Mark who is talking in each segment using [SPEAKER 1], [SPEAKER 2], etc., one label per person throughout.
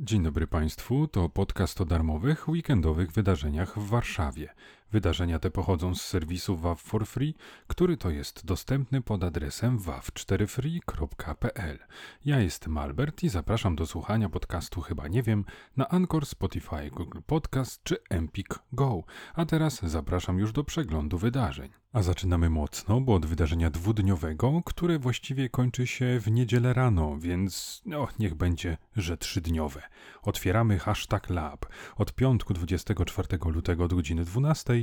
[SPEAKER 1] Dzień dobry Państwu, to podcast o darmowych, weekendowych wydarzeniach w Warszawie. Wydarzenia te pochodzą z serwisu WAV for Free, który to jest dostępny pod adresem wav4free.pl. Ja jestem Albert i zapraszam do słuchania podcastu Chyba Nie Wiem na Anchor, Spotify, Google Podcast czy Empik Go. A teraz zapraszam już do przeglądu wydarzeń. A zaczynamy mocno, bo od wydarzenia dwudniowego, które właściwie kończy się w niedzielę rano, więc no, niech będzie, że trzydniowe. Otwieramy hashtag lab od piątku 24 lutego od godziny 12,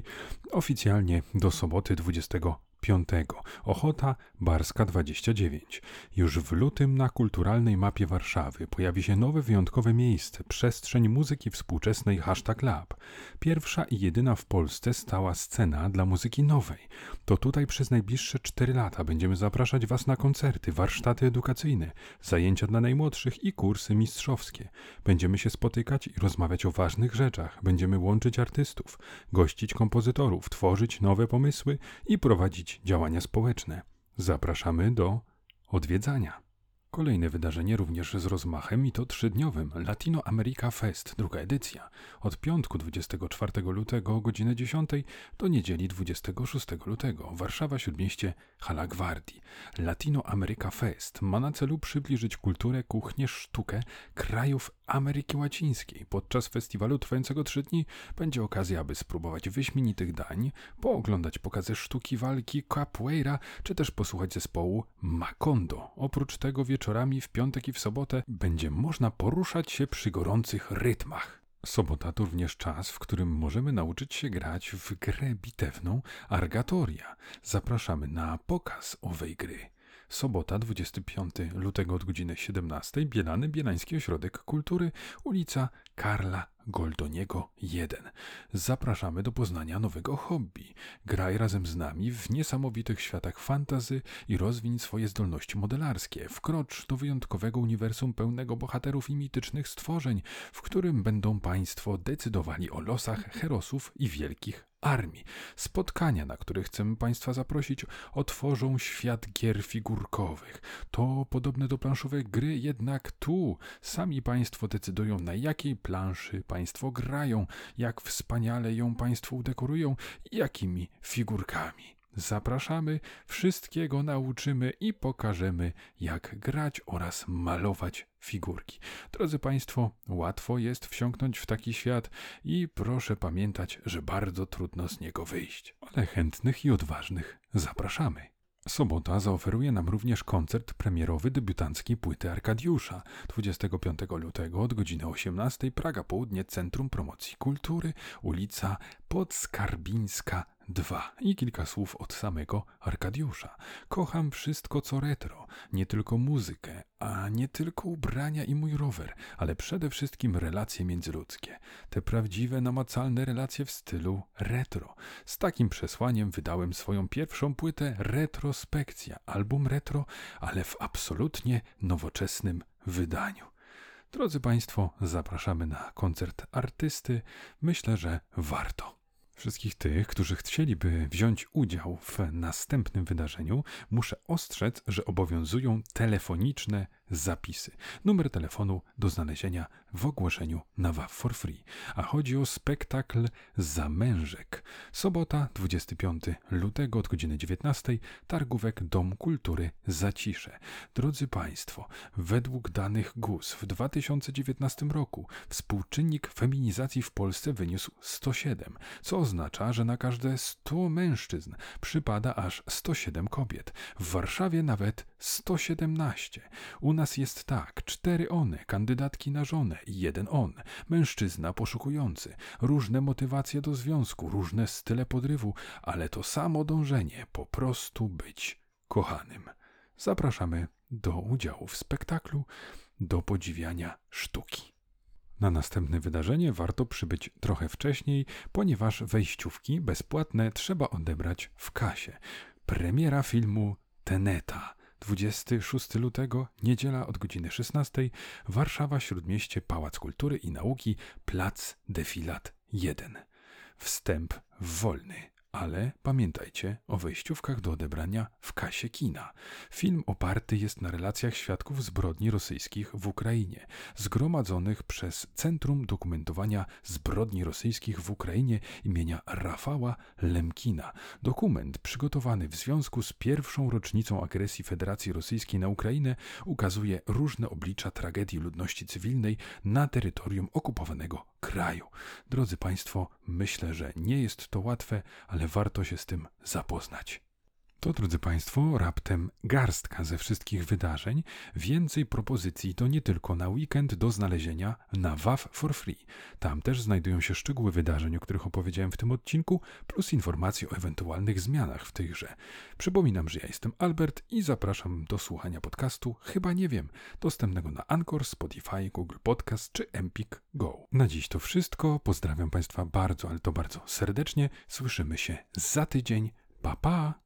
[SPEAKER 1] oficjalnie do soboty 20 Piątego. Ochota Barska 29. Już w lutym na kulturalnej mapie Warszawy pojawi się nowe wyjątkowe miejsce, przestrzeń muzyki współczesnej Hashtag Lab. Pierwsza i jedyna w Polsce stała scena dla muzyki nowej. To tutaj przez najbliższe 4 lata będziemy zapraszać Was na koncerty, warsztaty edukacyjne, zajęcia dla najmłodszych i kursy mistrzowskie. Będziemy się spotykać i rozmawiać o ważnych rzeczach. Będziemy łączyć artystów, gościć kompozytorów, tworzyć nowe pomysły i prowadzić działania społeczne. Zapraszamy do odwiedzania. Kolejne wydarzenie również z rozmachem i to trzydniowym Latino America Fest, druga edycja. Od piątku 24 lutego o godzinie 10 do niedzieli 26 lutego. Warszawa Śródmieście Hala Gwardii. Latino America Fest ma na celu przybliżyć kulturę, kuchnię, sztukę krajów Ameryki Łacińskiej. Podczas festiwalu trwającego trzy dni będzie okazja, aby spróbować wyśmienitych dań, pooglądać pokazy sztuki walki capoeira, czy też posłuchać zespołu Macondo. Oprócz tego wieczorami w piątek i w sobotę będzie można poruszać się przy gorących rytmach. Sobota to również czas, w którym możemy nauczyć się grać w grę bitewną Argatoria. Zapraszamy na pokaz owej gry. Sobota, 25 lutego od godziny 17. Bielany, Bielański Ośrodek Kultury, ulica Karla Goldoniego 1. Zapraszamy do poznania nowego hobby. Graj razem z nami w niesamowitych światach fantazy i rozwiń swoje zdolności modelarskie. Wkrocz do wyjątkowego uniwersum pełnego bohaterów i mitycznych stworzeń, w którym będą Państwo decydowali o losach herosów i wielkich armii. Spotkania, na które chcemy Państwa zaprosić, otworzą świat gier figurkowych. To podobne do planszowej gry, jednak tu sami Państwo decydują, na jakiej planszy Państwo grają, jak wspaniale ją Państwo udekorują jakimi figurkami. Zapraszamy, wszystkiego nauczymy i pokażemy, jak grać oraz malować figurki. Drodzy Państwo, łatwo jest wsiąknąć w taki świat i proszę pamiętać, że bardzo trudno z niego wyjść. Ale chętnych i odważnych zapraszamy. Sobota zaoferuje nam również koncert premierowy debiutanckiej płyty Arkadiusza 25 lutego od godziny 18 Praga Południe Centrum Promocji Kultury, ulica Podskarbińska 2 i kilka słów od samego Arkadiusza. Kocham wszystko co retro, nie tylko muzykę, a nie tylko ubrania i mój rower, ale przede wszystkim relacje międzyludzkie. Te prawdziwe, namacalne relacje w stylu retro. Z takim przesłaniem wydałem swoją pierwszą płytę Retrospekcja, album retro, ale w absolutnie nowoczesnym wydaniu. Drodzy Państwo, zapraszamy na koncert artysty. Myślę, że warto. Wszystkich tych, którzy chcieliby wziąć udział w następnym wydarzeniu, muszę ostrzec, że obowiązują telefoniczne zapisy. Numer telefonu do znalezienia w ogłoszeniu na WAF for free. A chodzi o spektakl Zamężek. Sobota, 25 lutego od godziny 19. Targówek Dom Kultury Zacisze. Drodzy Państwo, według danych GUS w 2019 roku współczynnik feminizacji w Polsce wyniósł 107, co oznacza, że na każde 100 mężczyzn przypada aż 107 kobiet. W Warszawie nawet 117. U nas jest tak, cztery one, kandydatki na żonę i jeden on, mężczyzna poszukujący, różne motywacje do związku, różne style podrywu, ale to samo dążenie po prostu być kochanym. Zapraszamy do udziału w spektaklu, do podziwiania sztuki. Na następne wydarzenie warto przybyć trochę wcześniej, ponieważ wejściówki bezpłatne trzeba odebrać w kasie. Premiera filmu Teneta 26 lutego, niedziela od godziny 16, Warszawa, Śródmieście, Pałac Kultury i Nauki, Plac Defilat 1. Wstęp wolny, ale pamiętajcie o wejściówkach do odebrania w kasie kina. Film oparty jest na relacjach świadków zbrodni rosyjskich w Ukrainie, zgromadzonych przez Centrum Dokumentowania Zbrodni Rosyjskich w Ukrainie imienia Rafała Lemkina. Dokument przygotowany w związku z pierwszą rocznicą agresji Federacji Rosyjskiej na Ukrainę ukazuje różne oblicza tragedii ludności cywilnej na terytorium okupowanego kraju. Drodzy Państwo, myślę, że nie jest to łatwe, ale warto się z tym zapoznać. To, drodzy Państwo, raptem garstka ze wszystkich wydarzeń. Więcej propozycji to nie tylko na weekend do znalezienia na WAF for Free. Tam też znajdują się szczegóły wydarzeń, o których opowiedziałem w tym odcinku, plus informacje o ewentualnych zmianach w grze. Przypominam, że ja jestem Albert i zapraszam do słuchania podcastu Chyba Nie Wiem, dostępnego na Anchor, Spotify, Google Podcast czy Empik Go. Na dziś to wszystko. Pozdrawiam Państwa bardzo, ale to bardzo serdecznie. Słyszymy się za tydzień. Pa, pa!